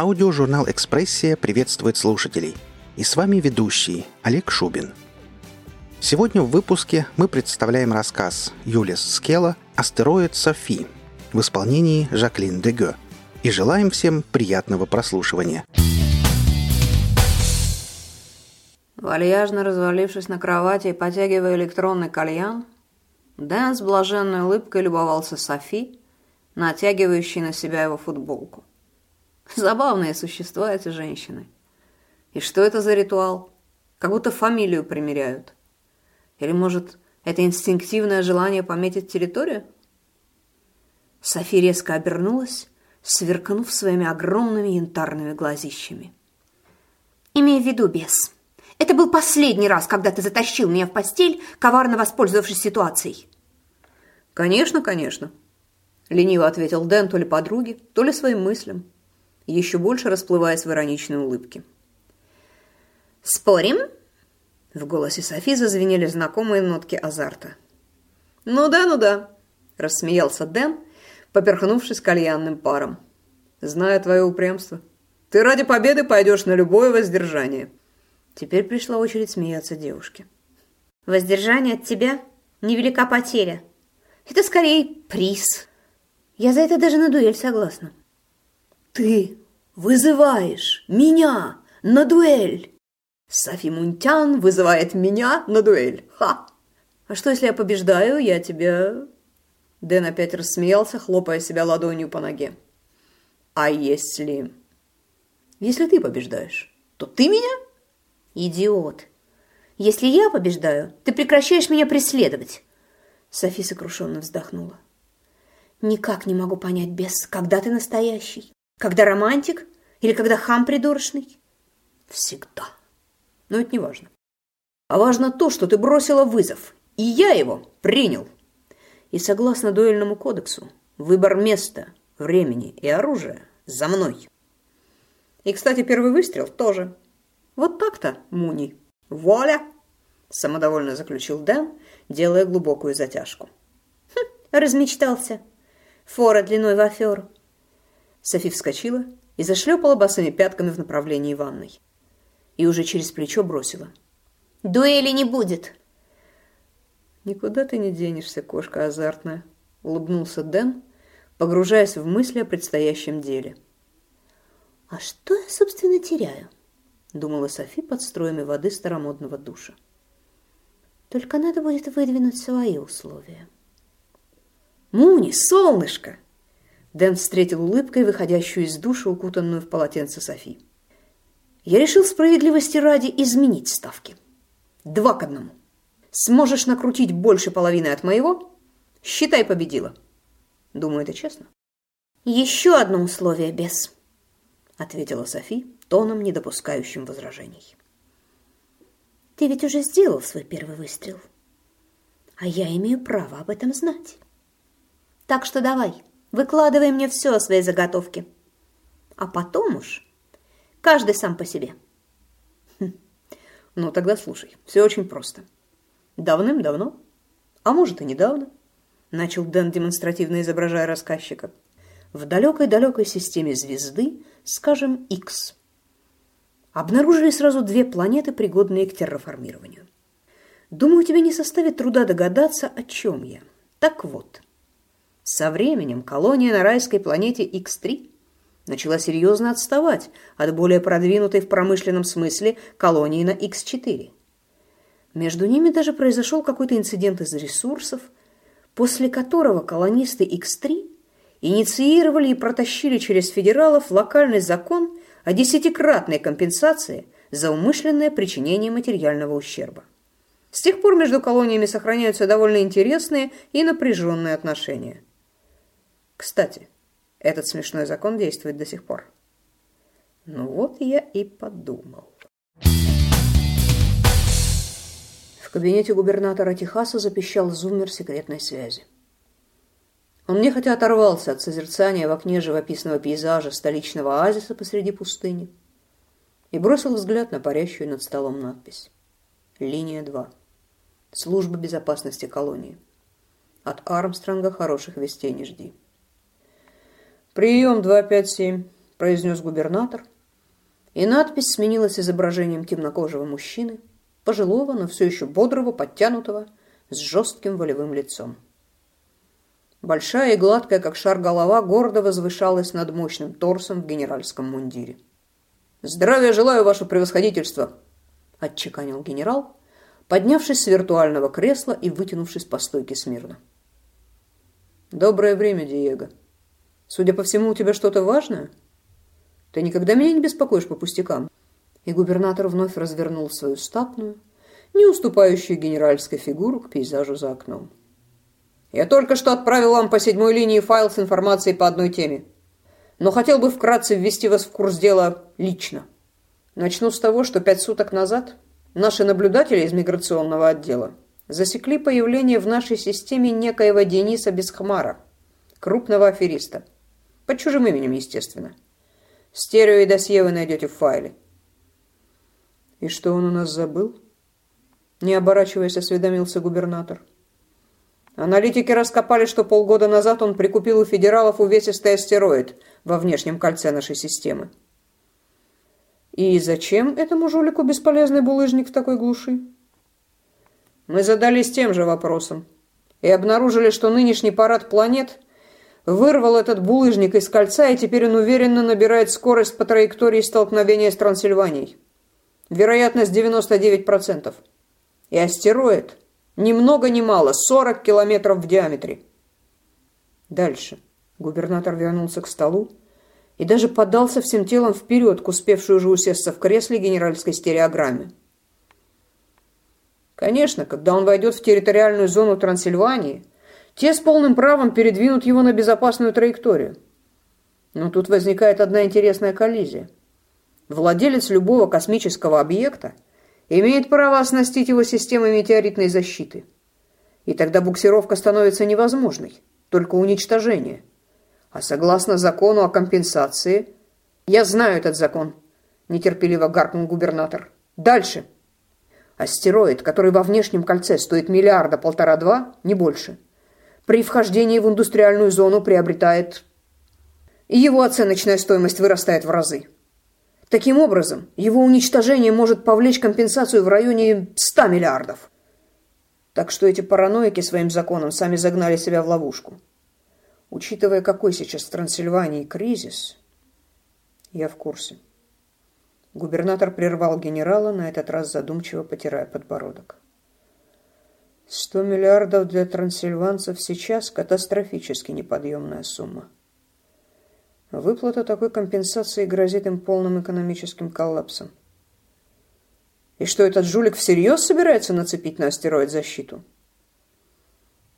Аудиожурнал «Экспрессия» приветствует слушателей. И с вами ведущий Олег Шубин. Сегодня в выпуске мы представляем рассказ Юлис Скела «Астероид Софи» в исполнении Жаклин Деге и желаем всем приятного прослушивания. Вальяжно развалившись на кровати и потягивая электронный кальян, Дэн с блаженной улыбкой любовался Софи, натягивающей на себя его футболку. Забавные существа эти женщины. И что это за ритуал? Как будто фамилию примеряют. Или, может, это инстинктивное желание пометить территорию? Софи резко обернулась, сверкнув своими огромными янтарными глазищами. «Имей в виду, бес, это был последний раз, когда ты затащил меня в постель, коварно воспользовавшись ситуацией». «Конечно, конечно», — лениво ответил Дэн то ли подруге, то ли своим мыслям, еще больше расплываясь в ироничной улыбке. «Спорим?» В голосе Софи зазвенели знакомые нотки азарта. «Ну да, ну да», — рассмеялся Дэн, поперхнувшись кальянным паром. «Зная твое упрямство, ты ради победы пойдешь на любое воздержание». Теперь пришла очередь смеяться девушке. «Воздержание от тебя — невелика потеря. Это скорее приз. Я за это даже на дуэль согласна». «Ты вызываешь меня на дуэль!» Софи Мунтян вызывает меня на дуэль. Ха! А что, если я побеждаю, я тебя...» Дэн опять рассмеялся, хлопая себя ладонью по ноге. «А если...» «Если ты побеждаешь, то ты меня?» «Идиот! Если я побеждаю, ты прекращаешь меня преследовать!» Софи сокрушенно вздохнула. «Никак не могу понять, без, когда ты настоящий. Когда романтик или когда хам придурочный?» «Всегда. Но это не важно. А важно то, что ты бросила вызов, и я его принял. И согласно дуэльному кодексу, выбор места, времени и оружия за мной. И, кстати, первый выстрел тоже вот так-то, Муни. Воля! Самодовольно заключил Дэн, делая глубокую затяжку. Хм, размечтался. Фора длиной в аферу. Софи вскочила и зашлепала босыми пятками в направлении ванной. И уже через плечо бросила. «Дуэли не будет!» «Никуда ты не денешься, кошка азартная», — улыбнулся Дэн, погружаясь в мысли о предстоящем деле. «А что я, собственно, теряю?» — думала Софи под струями воды старомодного душа. «Только надо будет выдвинуть свои условия». «Муни, солнышко!» Дэн встретил улыбкой, выходящую из душа, укутанную в полотенце Софи. «Я решил справедливости ради изменить ставки. Два к одному. Сможешь накрутить больше половины от моего? Считай, победила. Думаю, это честно». «Еще одно условие, без», — ответила Софи, тоном, не допускающим возражений. «Ты ведь уже сделал свой первый выстрел, а я имею право об этом знать. Так что давай, выкладывай мне все о своей заготовке, а потом уж каждый сам по себе». Хм. «Ну, тогда слушай, все очень просто. Давным-давно, а может и недавно, начал Дэн, демонстративно изображая рассказчика, в далекой-далекой системе звезды, скажем, X, обнаружили сразу две планеты, пригодные к терраформированию. Думаю, тебе не составит труда догадаться, о чем я. Так вот, со временем колония на райской планете X3 начала серьезно отставать от более продвинутой в промышленном смысле колонии на X4. Между ними даже произошел какой-то инцидент из ресурсов, после которого колонисты X3 инициировали и протащили через федералов локальный закон о десятикратной компенсации за умышленное причинение материального ущерба. С тех пор между колониями сохраняются довольно интересные и напряженные отношения. Кстати, этот смешной закон действует до сих пор. Ну вот я и подумал. В кабинете губернатора Техаса запищал зуммер секретной связи. Он нехотя оторвался от созерцания в окне живописного пейзажа столичного оазиса посреди пустыни и бросил взгляд на парящую над столом надпись. Линия 2. Служба безопасности колонии. От Армстронга хороших вестей не жди. «Прием 257», произнес губернатор, и надпись сменилась изображением темнокожего мужчины, пожилого, но все еще бодрого, подтянутого, с жестким волевым лицом. Большая и гладкая, как шар голова, гордо возвышалась над мощным торсом в генеральском мундире. «Здравия желаю, ваше превосходительство!» – отчеканил генерал, поднявшись с виртуального кресла и вытянувшись по стойке смирно. «Доброе время, Диего. Судя по всему, у тебя что-то важное? Ты никогда меня не беспокоишь по пустякам?» И губернатор вновь развернул свою статную, не уступающую генеральской фигуру к пейзажу за окном. «Я только что отправил вам по седьмой линии файл с информацией по одной теме, но хотел бы вкратце ввести вас в курс дела лично. Начну с того, что пять суток назад наши наблюдатели из миграционного отдела засекли появление в нашей системе некоего Дениса Бесхмара, крупного афериста. Под чужим именем, естественно. Стерео и досье вы найдете в файле. «И что он у нас забыл?» Не оборачиваясь, осведомился губернатор. Аналитики раскопали, что полгода назад он прикупил у федералов увесистый астероид во внешнем кольце нашей системы. И зачем этому жулику бесполезный булыжник в такой глуши? Мы задались тем же вопросом и обнаружили, что нынешний парад планет вырвал этот булыжник из кольца, и теперь он уверенно набирает скорость по траектории столкновения с Трансильванией. Вероятность 99%. И астероид ни много ни мало 40 километров в диаметре. Дальше. Губернатор вернулся к столу и даже подался всем телом вперед к успевшей уже усесться в кресле генеральской стереограмме. Конечно, когда он войдет в территориальную зону Трансильвании, те с полным правом передвинут его на безопасную траекторию. Но тут возникает одна интересная коллизия. Владелец любого космического объекта имеет право оснастить его системой метеоритной защиты. И тогда буксировка становится невозможной, только уничтожение. А согласно закону о компенсации... Я знаю этот закон, нетерпеливо гаркнул губернатор. Дальше. Астероид, который во внешнем кольце стоит миллиарда полтора-два, не больше, при вхождении в индустриальную зону приобретает... И его оценочная стоимость вырастает в разы. Таким образом, его уничтожение может повлечь компенсацию в районе 100 миллиардов. Так что эти параноики своим законом сами загнали себя в ловушку. Учитывая, какой сейчас в Трансильвании кризис, я в курсе. Губернатор прервал генерала, на этот раз задумчиво потирая подбородок. Сто миллиардов для трансильванцев сейчас катастрофически неподъемная сумма. Выплата такой компенсации грозит им полным экономическим коллапсом. И что этот жулик всерьез собирается нацепить на астероид защиту?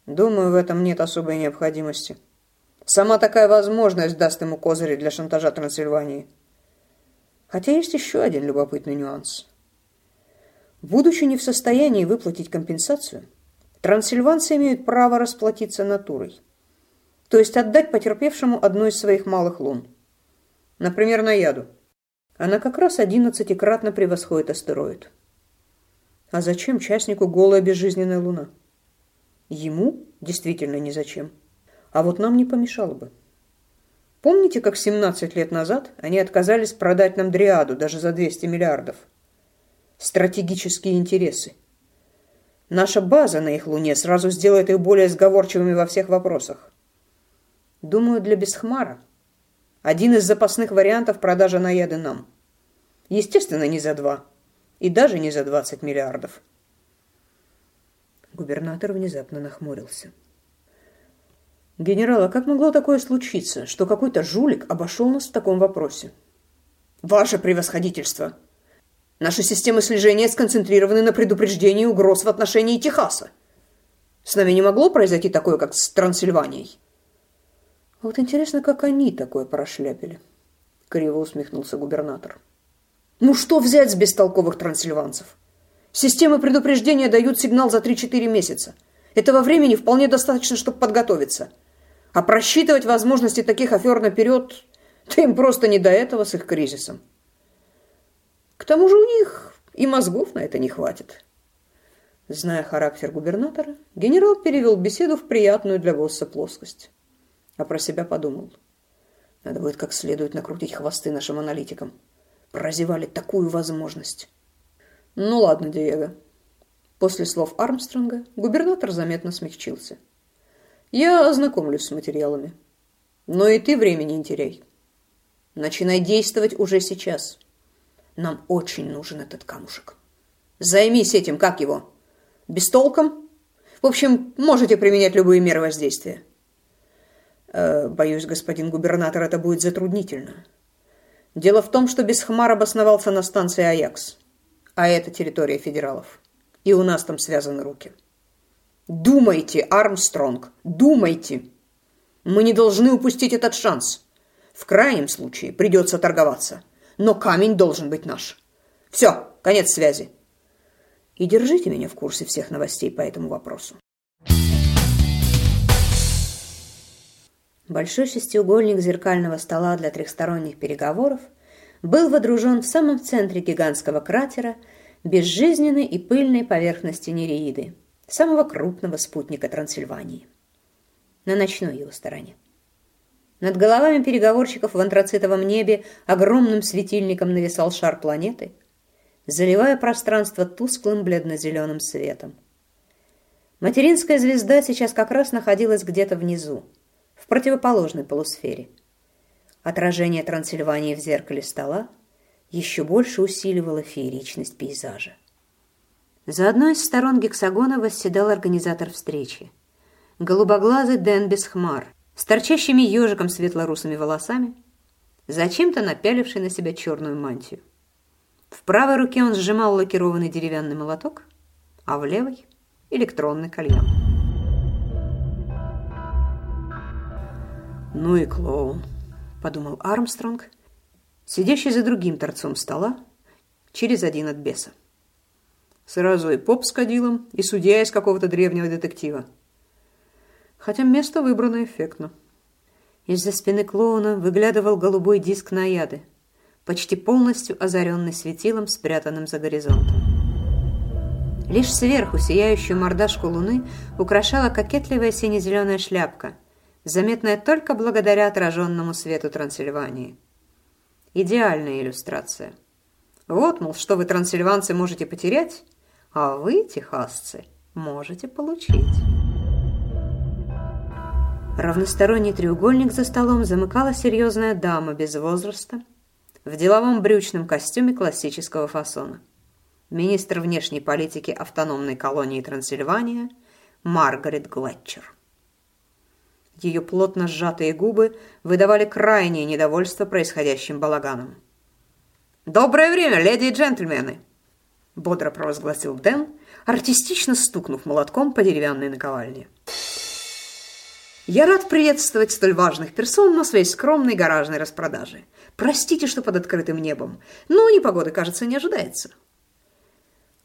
Думаю, в этом нет особой необходимости. Сама такая возможность даст ему козыри для шантажа Трансильвании. Хотя есть еще один любопытный нюанс. Будучи не в состоянии выплатить компенсацию, трансильванцы имеют право расплатиться натурой то есть отдать потерпевшему одну из своих малых лун. Например, на яду. Она как раз одиннадцатикратно превосходит астероид. А зачем частнику голая безжизненная луна? Ему действительно ни зачем. А вот нам не помешало бы. Помните, как 17 лет назад они отказались продать нам Дриаду даже за 200 миллиардов? Стратегические интересы. Наша база на их Луне сразу сделает их более сговорчивыми во всех вопросах. Думаю, для Бесхмара. Один из запасных вариантов продажи наяды нам. Естественно, не за два. И даже не за 20 миллиардов. Губернатор внезапно нахмурился. «Генерал, а как могло такое случиться, что какой-то жулик обошел нас в таком вопросе?» «Ваше превосходительство! Наши системы слежения сконцентрированы на предупреждении угроз в отношении Техаса. С нами не могло произойти такое, как с Трансильванией?» Вот интересно, как они такое прошляпили. Криво усмехнулся губернатор. Ну что взять с бестолковых трансильванцев? Системы предупреждения дают сигнал за 3-4 месяца. Этого времени вполне достаточно, чтобы подготовиться. А просчитывать возможности таких афер наперед, да им просто не до этого с их кризисом. К тому же у них и мозгов на это не хватит. Зная характер губернатора, генерал перевел беседу в приятную для босса плоскость а про себя подумал. Надо будет как следует накрутить хвосты нашим аналитикам. Прозевали такую возможность. Ну ладно, Диего. После слов Армстронга губернатор заметно смягчился. Я ознакомлюсь с материалами. Но и ты времени не теряй. Начинай действовать уже сейчас. Нам очень нужен этот камушек. Займись этим, как его? Бестолком? В общем, можете применять любые меры воздействия. Э, боюсь, господин губернатор, это будет затруднительно. Дело в том, что Бесхмар обосновался на станции Аякс, а это территория федералов. И у нас там связаны руки. Думайте, Армстронг, думайте. Мы не должны упустить этот шанс. В крайнем случае придется торговаться. Но камень должен быть наш. Все, конец связи. И держите меня в курсе всех новостей по этому вопросу. Большой шестиугольник зеркального стола для трехсторонних переговоров был водружен в самом центре гигантского кратера безжизненной и пыльной поверхности Нереиды, самого крупного спутника Трансильвании, на ночной его стороне. Над головами переговорщиков в антрацитовом небе огромным светильником нависал шар планеты, заливая пространство тусклым бледно-зеленым светом. Материнская звезда сейчас как раз находилась где-то внизу, в противоположной полусфере. Отражение Трансильвании в зеркале стола еще больше усиливало фееричность пейзажа. За одной из сторон гексагона восседал организатор встречи. Голубоглазый Дэн Бесхмар, с торчащими ежиком светло-русыми волосами, зачем-то напяливший на себя черную мантию. В правой руке он сжимал лакированный деревянный молоток, а в левой — электронный кальян. «Ну и клоун», — подумал Армстронг, сидящий за другим торцом стола, через один от беса. Сразу и поп с кадилом, и судья из какого-то древнего детектива. Хотя место выбрано эффектно. Из-за спины клоуна выглядывал голубой диск наяды, почти полностью озаренный светилом, спрятанным за горизонтом. Лишь сверху сияющую мордашку луны украшала кокетливая сине-зеленая шляпка — заметная только благодаря отраженному свету Трансильвании. Идеальная иллюстрация. Вот, мол, что вы, трансильванцы, можете потерять, а вы, техасцы, можете получить. Равносторонний треугольник за столом замыкала серьезная дама без возраста в деловом брючном костюме классического фасона. Министр внешней политики автономной колонии Трансильвания Маргарет Глетчер. Ее плотно сжатые губы выдавали крайнее недовольство происходящим балаганом. «Доброе время, леди и джентльмены!» Бодро провозгласил Дэн, артистично стукнув молотком по деревянной наковальне. «Я рад приветствовать столь важных персон на своей скромной гаражной распродаже. Простите, что под открытым небом, но непогоды, кажется, не ожидается».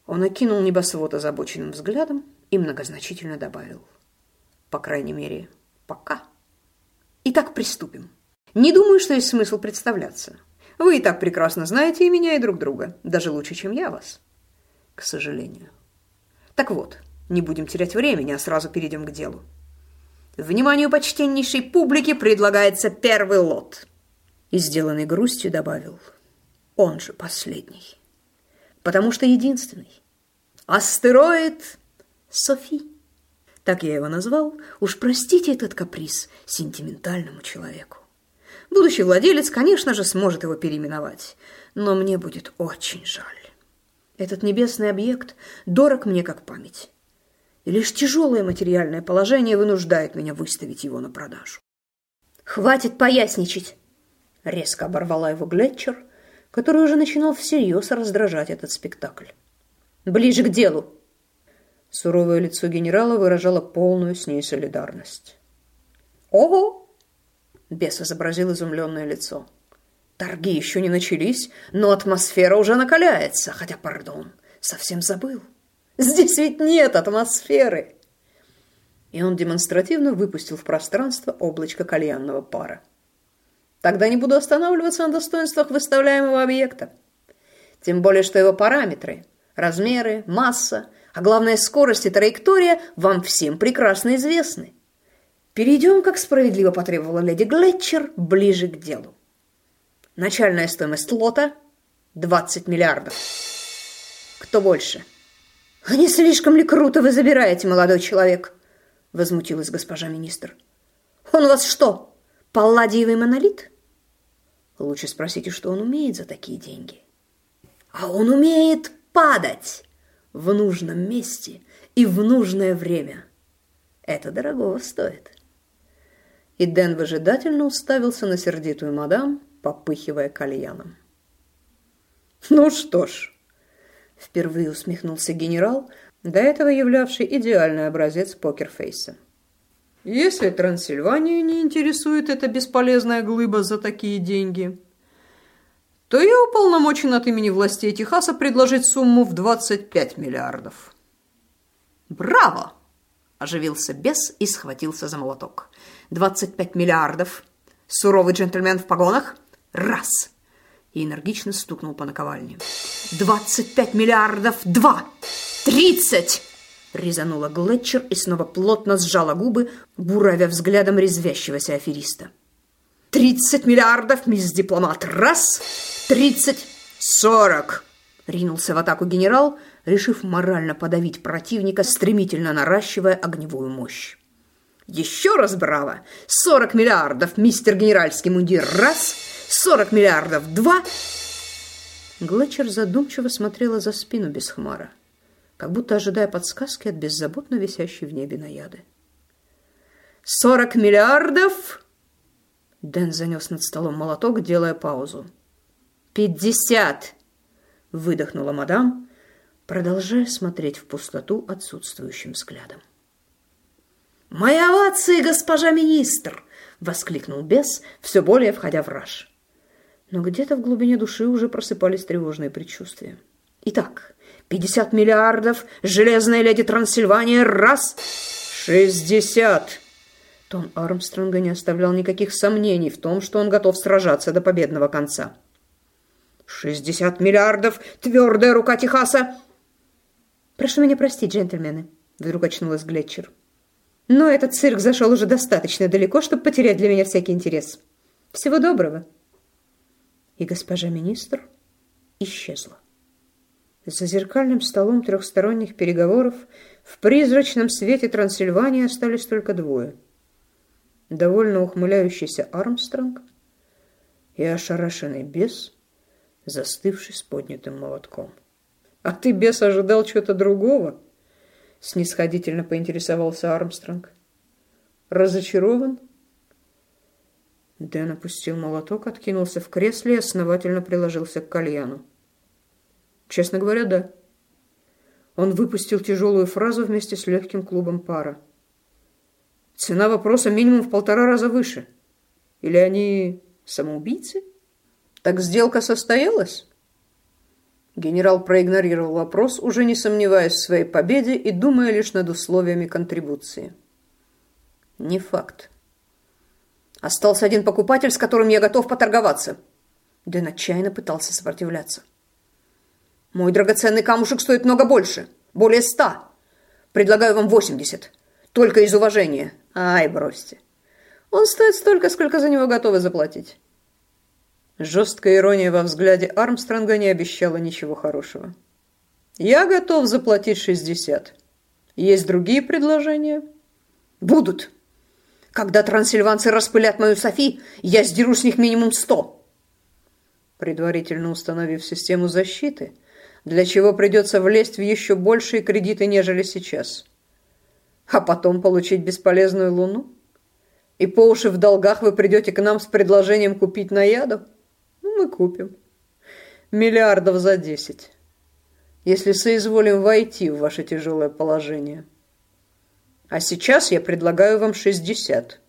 Он окинул небосвод озабоченным взглядом и многозначительно добавил. «По крайней мере, Пока. Итак, приступим. Не думаю, что есть смысл представляться. Вы и так прекрасно знаете и меня, и друг друга. Даже лучше, чем я вас. К сожалению. Так вот, не будем терять времени, а сразу перейдем к делу. Вниманию почтеннейшей публики предлагается первый лот. И сделанный грустью добавил. Он же последний. Потому что единственный. Астероид Софи так я его назвал, уж простите этот каприз сентиментальному человеку. Будущий владелец, конечно же, сможет его переименовать, но мне будет очень жаль. Этот небесный объект дорог мне как память. И лишь тяжелое материальное положение вынуждает меня выставить его на продажу. «Хватит поясничать!» Резко оборвала его Глетчер, который уже начинал всерьез раздражать этот спектакль. «Ближе к делу!» Суровое лицо генерала выражало полную с ней солидарность. «Ого!» – бес изобразил изумленное лицо. «Торги еще не начались, но атмосфера уже накаляется, хотя, пардон, совсем забыл. Здесь ведь нет атмосферы!» И он демонстративно выпустил в пространство облачко кальянного пара. «Тогда не буду останавливаться на достоинствах выставляемого объекта. Тем более, что его параметры – размеры, масса – а главное скорость и траектория вам всем прекрасно известны. Перейдем, как справедливо потребовала леди Глетчер, ближе к делу. Начальная стоимость лота – 20 миллиардов. Кто больше? А не слишком ли круто вы забираете, молодой человек? Возмутилась госпожа министр. Он у вас что, палладиевый монолит? Лучше спросите, что он умеет за такие деньги. А он умеет падать в нужном месте и в нужное время. Это дорогого стоит. И Дэн выжидательно уставился на сердитую мадам, попыхивая кальяном. «Ну что ж», — впервые усмехнулся генерал, до этого являвший идеальный образец покерфейса. «Если Трансильванию не интересует эта бесполезная глыба за такие деньги, то я уполномочен от имени властей Техаса предложить сумму в 25 миллиардов». «Браво!» – оживился бес и схватился за молоток. «25 миллиардов! Суровый джентльмен в погонах? Раз. И энергично стукнул по наковальне. Двадцать пять миллиардов! Два! Тридцать! Резанула Глетчер и снова плотно сжала губы, буравя взглядом резвящегося афериста. «Тридцать миллиардов, мисс дипломат! Раз! Тридцать! Сорок!» Ринулся в атаку генерал, решив морально подавить противника, стремительно наращивая огневую мощь. «Еще раз браво! Сорок миллиардов, мистер генеральский мундир! Раз! Сорок миллиардов! Два!» Глетчер задумчиво смотрела за спину Бесхмара, как будто ожидая подсказки от беззаботно висящей в небе наяды. «Сорок миллиардов!» Дэн занес над столом молоток, делая паузу. «Пятьдесят!» — выдохнула мадам, продолжая смотреть в пустоту отсутствующим взглядом. «Мои овации, госпожа министр!» — воскликнул бес, все более входя в раж но где-то в глубине души уже просыпались тревожные предчувствия. Итак, 50 миллиардов, железная леди Трансильвания, раз, 60. Тон Армстронга не оставлял никаких сомнений в том, что он готов сражаться до победного конца. 60 миллиардов, твердая рука Техаса. Прошу меня простить, джентльмены, вдруг очнулась Глетчер. Но этот цирк зашел уже достаточно далеко, чтобы потерять для меня всякий интерес. Всего доброго и госпожа министр исчезла. За зеркальным столом трехсторонних переговоров в призрачном свете Трансильвании остались только двое. Довольно ухмыляющийся Армстронг и ошарашенный бес, застывший с поднятым молотком. «А ты, бес, ожидал чего-то другого?» Снисходительно поинтересовался Армстронг. «Разочарован?» Дэн опустил молоток, откинулся в кресле и основательно приложился к кальяну. Честно говоря, да. Он выпустил тяжелую фразу вместе с легким клубом пара. Цена вопроса минимум в полтора раза выше. Или они самоубийцы? Так сделка состоялась? Генерал проигнорировал вопрос, уже не сомневаясь в своей победе и думая лишь над условиями контрибуции. Не факт. Остался один покупатель, с которым я готов поторговаться. Дэн отчаянно пытался сопротивляться. Мой драгоценный камушек стоит много больше. Более ста. Предлагаю вам восемьдесят. Только из уважения. Ай, бросьте. Он стоит столько, сколько за него готовы заплатить. Жесткая ирония во взгляде Армстронга не обещала ничего хорошего. Я готов заплатить шестьдесят. Есть другие предложения? Будут. Когда трансильванцы распылят мою Софи, я сдеру с них минимум сто. Предварительно установив систему защиты, для чего придется влезть в еще большие кредиты, нежели сейчас. А потом получить бесполезную луну? И по уши в долгах вы придете к нам с предложением купить наяду? Ну, мы купим. Миллиардов за десять. Если соизволим войти в ваше тяжелое положение. А сейчас я предлагаю вам шестьдесят.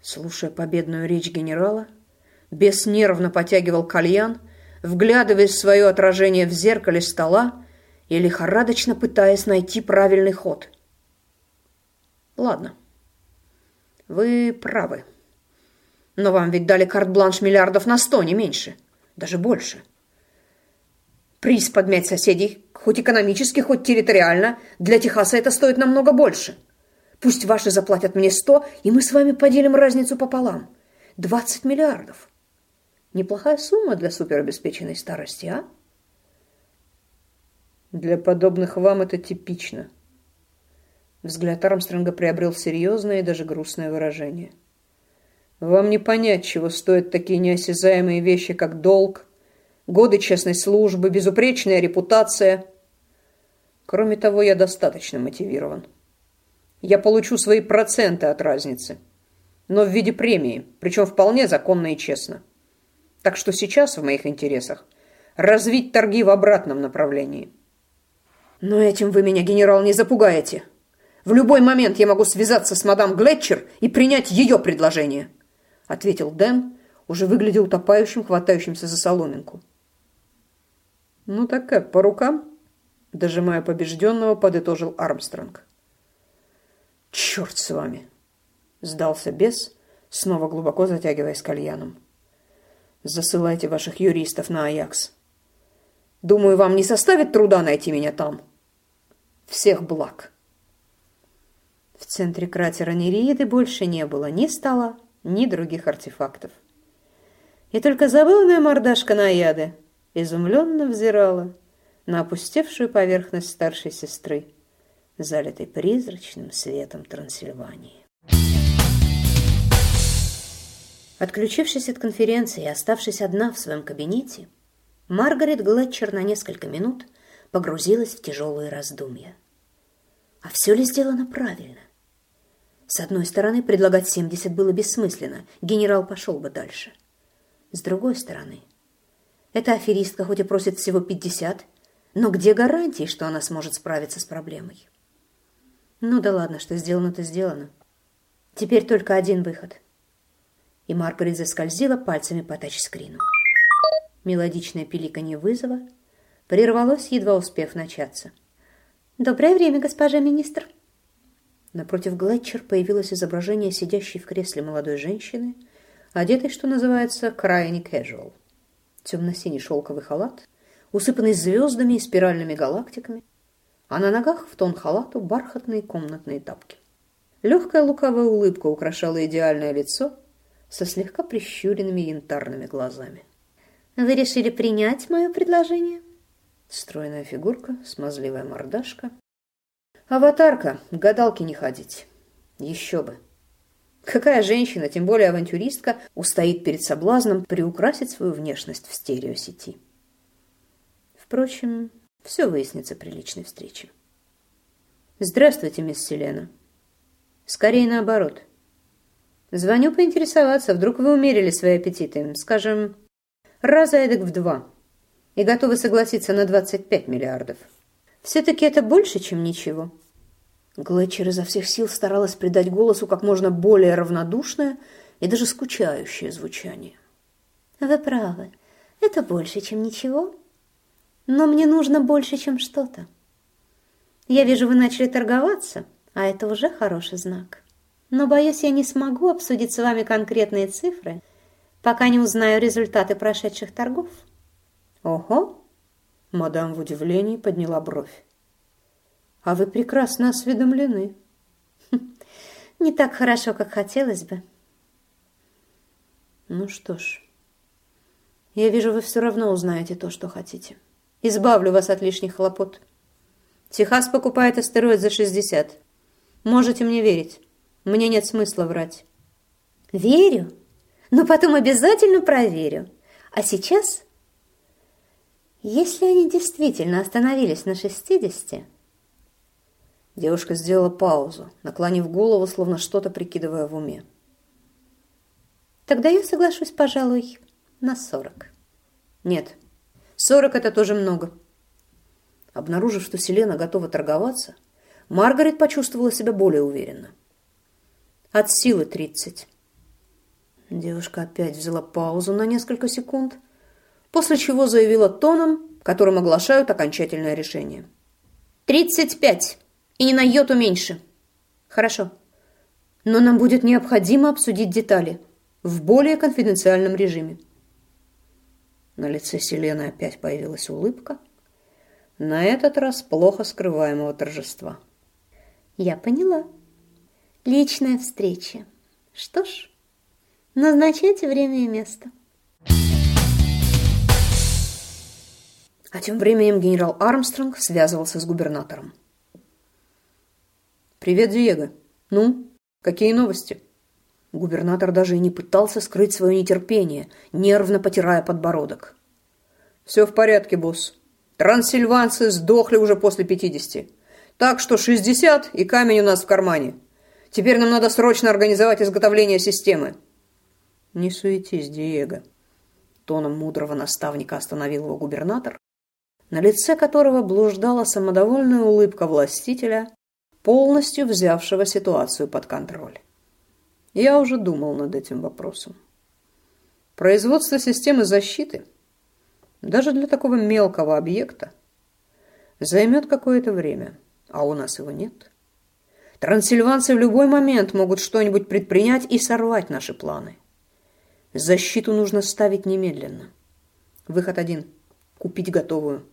Слушая победную речь генерала, бес нервно потягивал кальян, вглядываясь в свое отражение в зеркале стола и лихорадочно пытаясь найти правильный ход. Ладно, вы правы. Но вам ведь дали карт-бланш миллиардов на сто, не меньше, даже больше. Приз подмять соседей, хоть экономически, хоть территориально, для Техаса это стоит намного больше. Пусть ваши заплатят мне сто, и мы с вами поделим разницу пополам. Двадцать миллиардов. Неплохая сумма для суперобеспеченной старости, а? Для подобных вам это типично. Взгляд Армстронга приобрел серьезное и даже грустное выражение. Вам не понять, чего стоят такие неосязаемые вещи, как долг, годы честной службы, безупречная репутация. Кроме того, я достаточно мотивирован. Я получу свои проценты от разницы, но в виде премии, причем вполне законно и честно. Так что сейчас в моих интересах развить торги в обратном направлении. Но этим вы меня, генерал, не запугаете. В любой момент я могу связаться с мадам Глетчер и принять ее предложение, ответил Дэн, уже выглядел утопающим, хватающимся за соломинку. Ну так как, по рукам? Дожимая побежденного, подытожил Армстронг. «Черт с вами!» — сдался бес, снова глубоко затягиваясь кальяном. «Засылайте ваших юристов на Аякс. Думаю, вам не составит труда найти меня там. Всех благ!» В центре кратера Нереиды больше не было ни стола, ни других артефактов. И только забавная мордашка Наяды изумленно взирала на опустевшую поверхность старшей сестры залитой призрачным светом Трансильвании. Отключившись от конференции и оставшись одна в своем кабинете, Маргарет Глетчер на несколько минут погрузилась в тяжелые раздумья. А все ли сделано правильно? С одной стороны, предлагать 70 было бессмысленно, генерал пошел бы дальше. С другой стороны, эта аферистка хоть и просит всего 50, но где гарантии, что она сможет справиться с проблемой? Ну да ладно, что сделано, то сделано. Теперь только один выход. И Маргарет заскользила пальцами по тачскрину. Мелодичное пиликанье вызова прервалось, едва успев начаться. «Доброе время, госпожа министр!» Напротив Глетчер появилось изображение сидящей в кресле молодой женщины, одетой, что называется, крайне casual. Темно-синий шелковый халат, усыпанный звездами и спиральными галактиками, а на ногах в тон халату бархатные комнатные тапки. Легкая лукавая улыбка украшала идеальное лицо со слегка прищуренными янтарными глазами. «Вы решили принять мое предложение?» Стройная фигурка, смазливая мордашка. «Аватарка, гадалки не ходить. Еще бы!» Какая женщина, тем более авантюристка, устоит перед соблазном приукрасить свою внешность в стереосети? Впрочем, все выяснится при личной встрече. Здравствуйте, мисс Селена. Скорее наоборот. Звоню поинтересоваться, вдруг вы умерили свои аппетиты, скажем, раза эдак в два, и готовы согласиться на 25 миллиардов. Все-таки это больше, чем ничего. Глетчер изо всех сил старалась придать голосу как можно более равнодушное и даже скучающее звучание. Вы правы, это больше, чем ничего, но мне нужно больше, чем что-то. Я вижу, вы начали торговаться, а это уже хороший знак. Но, боюсь, я не смогу обсудить с вами конкретные цифры, пока не узнаю результаты прошедших торгов. Ого! Мадам в удивлении подняла бровь. А вы прекрасно осведомлены. Не так хорошо, как хотелось бы. Ну что ж, я вижу, вы все равно узнаете то, что хотите. Избавлю вас от лишних хлопот. Техас покупает астероид за 60. Можете мне верить. Мне нет смысла врать. Верю, но потом обязательно проверю. А сейчас, если они действительно остановились на 60... Девушка сделала паузу, наклонив голову, словно что-то прикидывая в уме. Тогда я соглашусь, пожалуй, на 40. Нет, Сорок – это тоже много. Обнаружив, что Селена готова торговаться, Маргарет почувствовала себя более уверенно. От силы тридцать. Девушка опять взяла паузу на несколько секунд, после чего заявила тоном, которым оглашают окончательное решение. «Тридцать пять! И не на йоту меньше!» «Хорошо. Но нам будет необходимо обсудить детали в более конфиденциальном режиме». На лице Селены опять появилась улыбка, на этот раз плохо скрываемого торжества. «Я поняла. Личная встреча. Что ж, назначайте время и место. А тем временем генерал Армстронг связывался с губернатором. «Привет, Диего. Ну, какие новости?» Губернатор даже и не пытался скрыть свое нетерпение, нервно потирая подбородок. «Все в порядке, босс. Трансильванцы сдохли уже после пятидесяти. Так что шестьдесят и камень у нас в кармане. Теперь нам надо срочно организовать изготовление системы». «Не суетись, Диего». Тоном мудрого наставника остановил его губернатор, на лице которого блуждала самодовольная улыбка властителя, полностью взявшего ситуацию под контроль. Я уже думал над этим вопросом. Производство системы защиты, даже для такого мелкого объекта, займет какое-то время, а у нас его нет. Трансильванцы в любой момент могут что-нибудь предпринять и сорвать наши планы. Защиту нужно ставить немедленно. Выход один – купить готовую.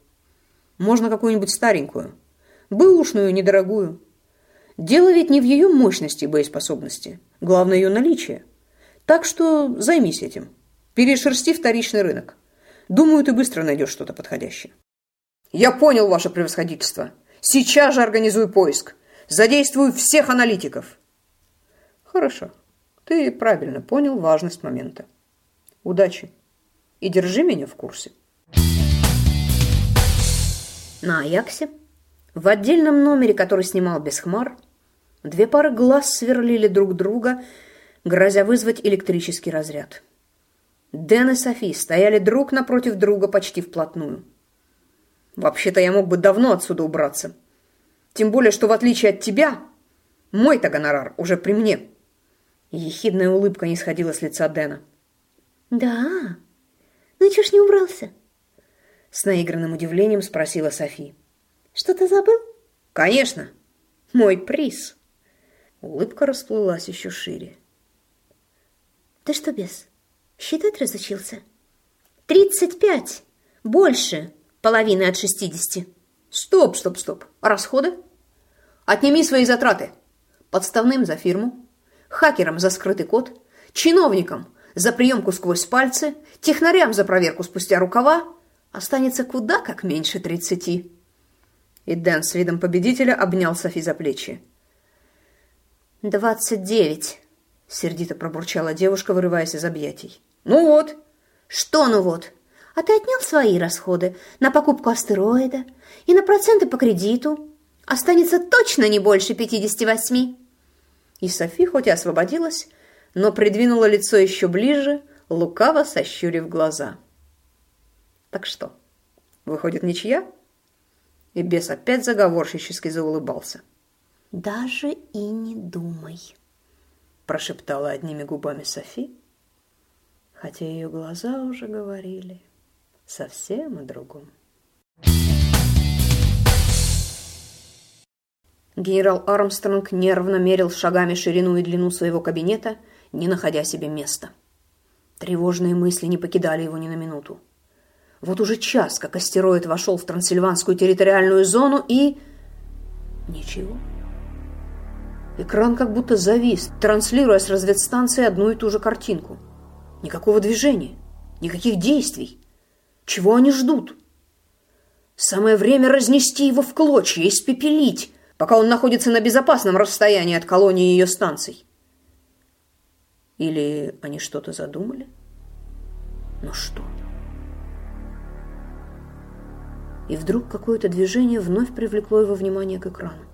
Можно какую-нибудь старенькую, бэушную, недорогую. Дело ведь не в ее мощности и боеспособности. Главное ее наличие. Так что займись этим. Перешерсти вторичный рынок. Думаю, ты быстро найдешь что-то подходящее. Я понял ваше превосходительство. Сейчас же организую поиск. Задействую всех аналитиков. Хорошо. Ты правильно понял важность момента. Удачи. И держи меня в курсе. На Аяксе, в отдельном номере, который снимал без хмар, две пары глаз сверлили друг друга, грозя вызвать электрический разряд. Дэн и Софи стояли друг напротив друга почти вплотную. Вообще-то я мог бы давно отсюда убраться. Тем более, что в отличие от тебя, мой-то гонорар уже при мне. Ехидная улыбка не сходила с лица Дэна. Да? Ну чё ж не убрался? С наигранным удивлением спросила Софи. Что-то забыл? Конечно. Мой приз. Улыбка расплылась еще шире. Ты что, без? Считать разучился? Тридцать пять. Больше половины от шестидесяти. Стоп, стоп, стоп. расходы? Отними свои затраты. Подставным за фирму, хакерам за скрытый код, чиновникам за приемку сквозь пальцы, технарям за проверку спустя рукава, останется куда как меньше тридцати. И Дэн с видом победителя обнял Софи за плечи. «Двадцать девять», — сердито пробурчала девушка, вырываясь из объятий. «Ну вот». «Что ну вот? А ты отнял свои расходы на покупку астероида и на проценты по кредиту. Останется точно не больше пятидесяти восьми». И Софи хоть и освободилась, но придвинула лицо еще ближе, лукаво сощурив глаза. Так что, выходит ничья? И бес опять заговорщически заулыбался. «Даже и не думай», – прошептала одними губами Софи, хотя ее глаза уже говорили совсем о другом. Генерал Армстронг нервно мерил шагами ширину и длину своего кабинета, не находя себе места. Тревожные мысли не покидали его ни на минуту. Вот уже час, как астероид вошел в Трансильванскую территориальную зону и... Ничего. Экран как будто завис, транслируя с разведстанции одну и ту же картинку. Никакого движения, никаких действий. Чего они ждут? Самое время разнести его в клочья, и испепелить, пока он находится на безопасном расстоянии от колонии ее станций. Или они что-то задумали? Но что? и вдруг какое-то движение вновь привлекло его внимание к экрану.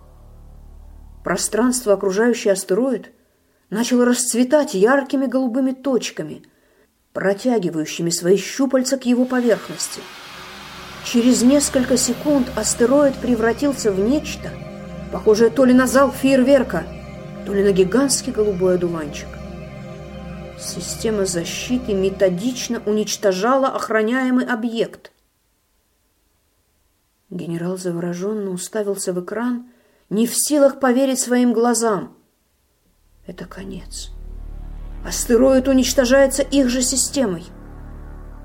Пространство, окружающее астероид, начало расцветать яркими голубыми точками, протягивающими свои щупальца к его поверхности. Через несколько секунд астероид превратился в нечто, похожее то ли на зал фейерверка, то ли на гигантский голубой одуванчик. Система защиты методично уничтожала охраняемый объект. Генерал завороженно уставился в экран, не в силах поверить своим глазам. Это конец. Астероид уничтожается их же системой.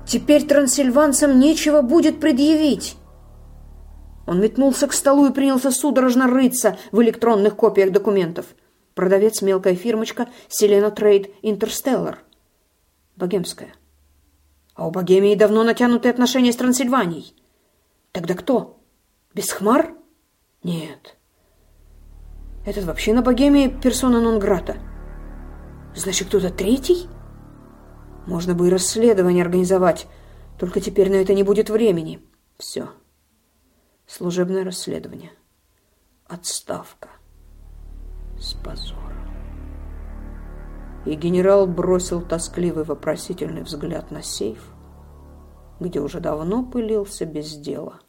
Теперь трансильванцам нечего будет предъявить. Он метнулся к столу и принялся судорожно рыться в электронных копиях документов. Продавец мелкая фирмочка Селена Трейд Интерстеллар. Богемская. А у Богемии давно натянутые отношения с Трансильванией. Тогда кто? Бесхмар? Нет. Этот вообще на Богемии персона нон-грата. Значит, кто-то третий? Можно бы и расследование организовать, только теперь на это не будет времени. Все. Служебное расследование. Отставка. С позором. И генерал бросил тоскливый вопросительный взгляд на сейф, где уже давно пылился без дела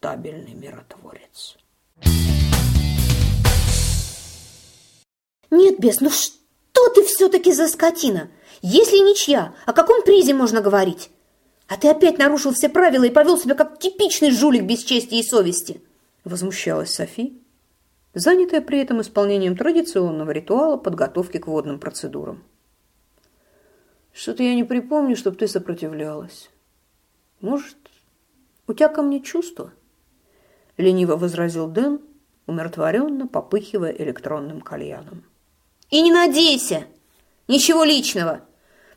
табельный миротворец. Нет, бес, ну что ты все-таки за скотина? Если ничья, о каком призе можно говорить? А ты опять нарушил все правила и повел себя как типичный жулик без чести и совести. Возмущалась Софи, занятая при этом исполнением традиционного ритуала подготовки к водным процедурам. Что-то я не припомню, чтобы ты сопротивлялась. Может, у тебя ко мне чувства? Лениво возразил Дэн, умиротворенно попыхивая электронным кальяном. И не надейся! Ничего личного.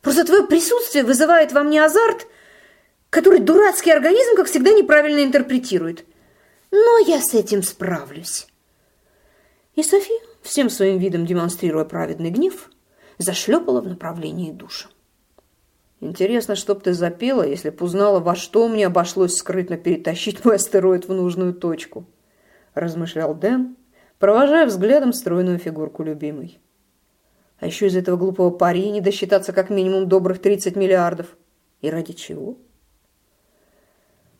Просто твое присутствие вызывает во мне азарт, который дурацкий организм, как всегда, неправильно интерпретирует. Но я с этим справлюсь. И Софи, всем своим видом демонстрируя праведный гнев, зашлепала в направлении душа. Интересно, что б ты запела, если б узнала, во что мне обошлось скрытно перетащить мой астероид в нужную точку, размышлял Дэн, провожая взглядом стройную фигурку любимой. А еще из этого глупого пари не досчитаться как минимум добрых 30 миллиардов. И ради чего?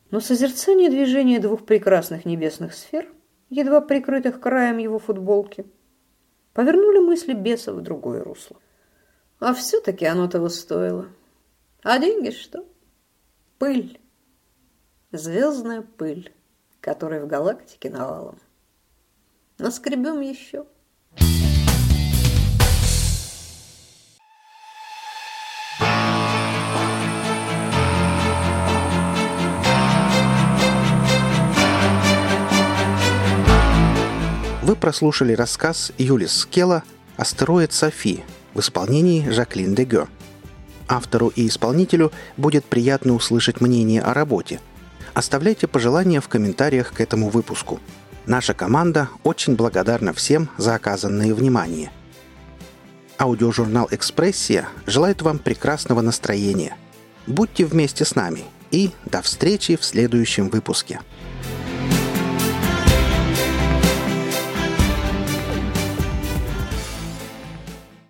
Но созерцание движения двух прекрасных небесных сфер, едва прикрытых краем его футболки, повернули мысли беса в другое русло. А все-таки оно того стоило. А деньги что? Пыль. Звездная пыль, которая в галактике навалом. Наскребем еще. Вы прослушали рассказ Юлис Скелла «Астероид Софи» в исполнении Жаклин Дегё. Автору и исполнителю будет приятно услышать мнение о работе. Оставляйте пожелания в комментариях к этому выпуску. Наша команда очень благодарна всем за оказанное внимание. Аудиожурнал «Экспрессия» желает вам прекрасного настроения. Будьте вместе с нами и до встречи в следующем выпуске.